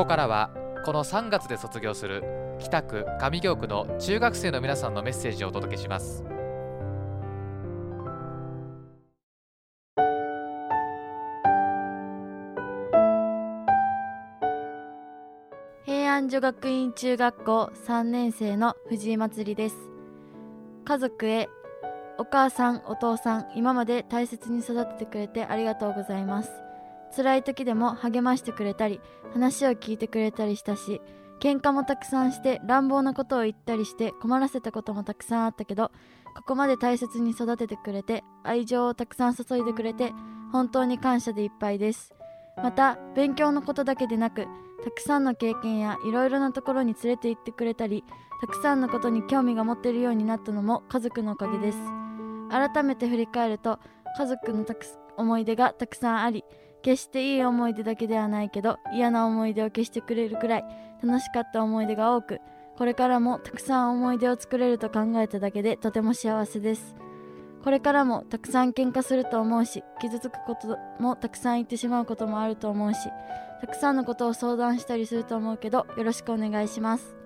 こからはこの3月で卒業する北区上京区の中学生の皆さんのメッセージをお届けします。平安女学院中学校3年生の藤井まつりです。家族へお母さんお父さん今まで大切に育ててくれてありがとうございます。辛い時でも励ましてくれたり話を聞いてくれたりしたし喧嘩もたくさんして乱暴なことを言ったりして困らせたこともたくさんあったけどここまで大切に育ててくれて愛情をたくさん注いでくれて本当に感謝でいっぱいです。また勉強のことだけでなくたくさんの経験やいろいろなところに連れて行ってくれたりたくさんのことに興味が持っているようになったのも家族のおかげです。改めて振り返ると家族の思い出がたくさんあり決していい思い出だけではないけど嫌な思い出を消してくれるくらい楽しかった思い出が多くこれからもたくさん思い出を作れると考えただけでとても幸せです。これからもたくさん喧嘩すると思うし傷つくこともたくさん言ってしまうこともあると思うしたくさんのことを相談したりすると思うけどよろしくお願いします。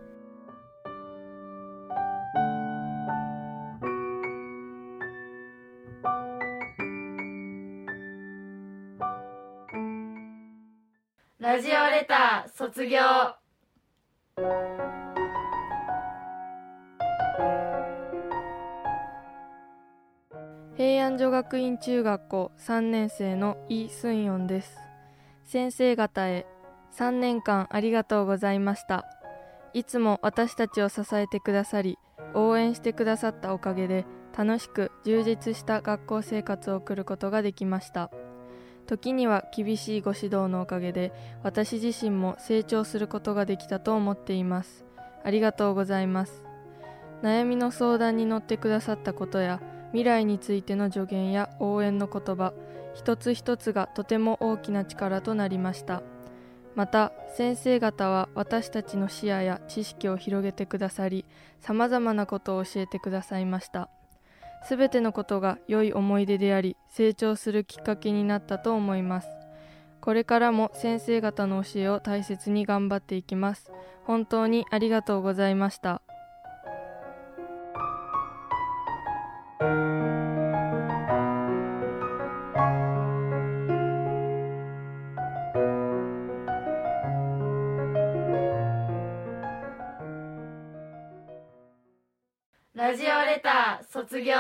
ラジオレター卒業。平安女学院中学校3年生のイ・スンヨンです。先生方へ3年間ありがとうございました。いつも私たちを支えてくださり応援してくださったおかげで楽しく充実した学校生活を送ることができました。時には厳しいご指導のおかげで私自身も成長することができたと思っています。ありがとうございます。悩みの相談に乗ってくださったことや未来についての助言や応援の言葉一つ一つがとても大きな力となりました。また先生方は私たちの視野や知識を広げてくださりさまざまなことを教えてくださいました。すべてのことが良い思い出であり成長するきっかけになったと思います。これからも先生方の教えを大切に頑張っていきます。本当にありがとうございました。ラジオレター卒業。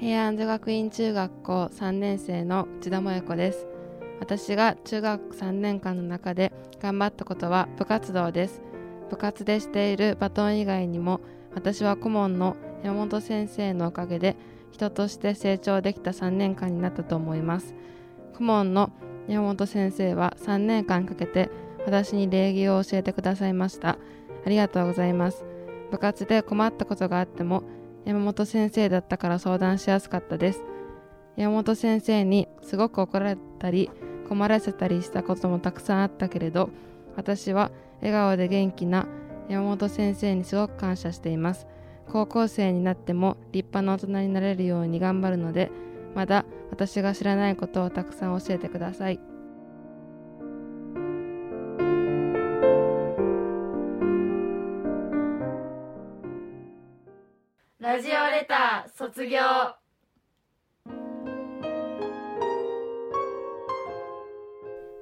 平安女学院中学校3年生の内田萌子です。私が中学3年間の中で頑張ったことは部活動です。部活でしているバトン以外にも私は顧問の山本先生のおかげで人として成長できた3年間になったと思います。顧問の山本先生は3年間かけて私に礼儀を教えてくださいました。ありがとうございます。部活で困ったことがあっても山本先生だったから相談しやすかったです。山本先生にすごく怒られたり困らせたりしたこともたくさんあったけれど私は笑顔で元気な山本先生にすごく感謝しています。高校生になっても立派な大人になれるように頑張るのでまだ私が知らないことをたくさん教えてください。ラジオレター卒業。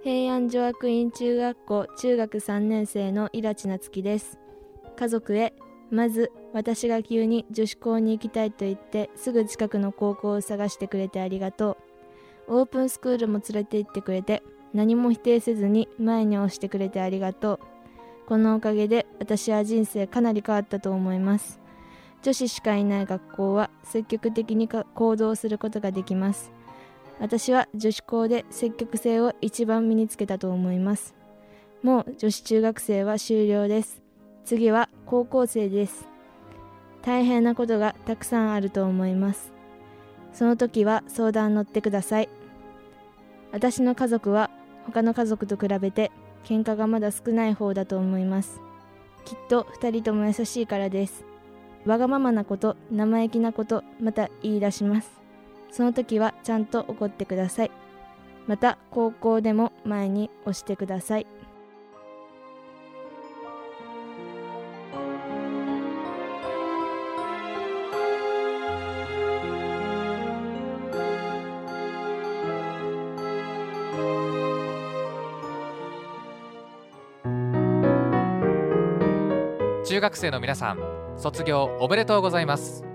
平安女学院中学校中学3年生のイラチナツキです。家族へまず私が急に女子校に行きたいと言ってすぐ近くの高校を探してくれてありがとう。オープンスクールも連れて行ってくれて何も否定せずに前に押してくれてありがとう。このおかげで私は人生かなり変わったと思います。女子しかいない学校は積極的に行動することができます。私は女子校で積極性を一番身につけたと思います。もう女子中学生は終了です。次は高校生です。大変なことがたくさんあると思います。その時は相談乗ってください。私の家族は他の家族と比べて喧嘩がまだ少ない方だと思います。きっと2人とも優しいからです。わがままなこと生意気なことまた言い出します。その時はちゃんと怒ってください。また高校でも前に押してください。中学生の皆さん卒業おめでとうございます。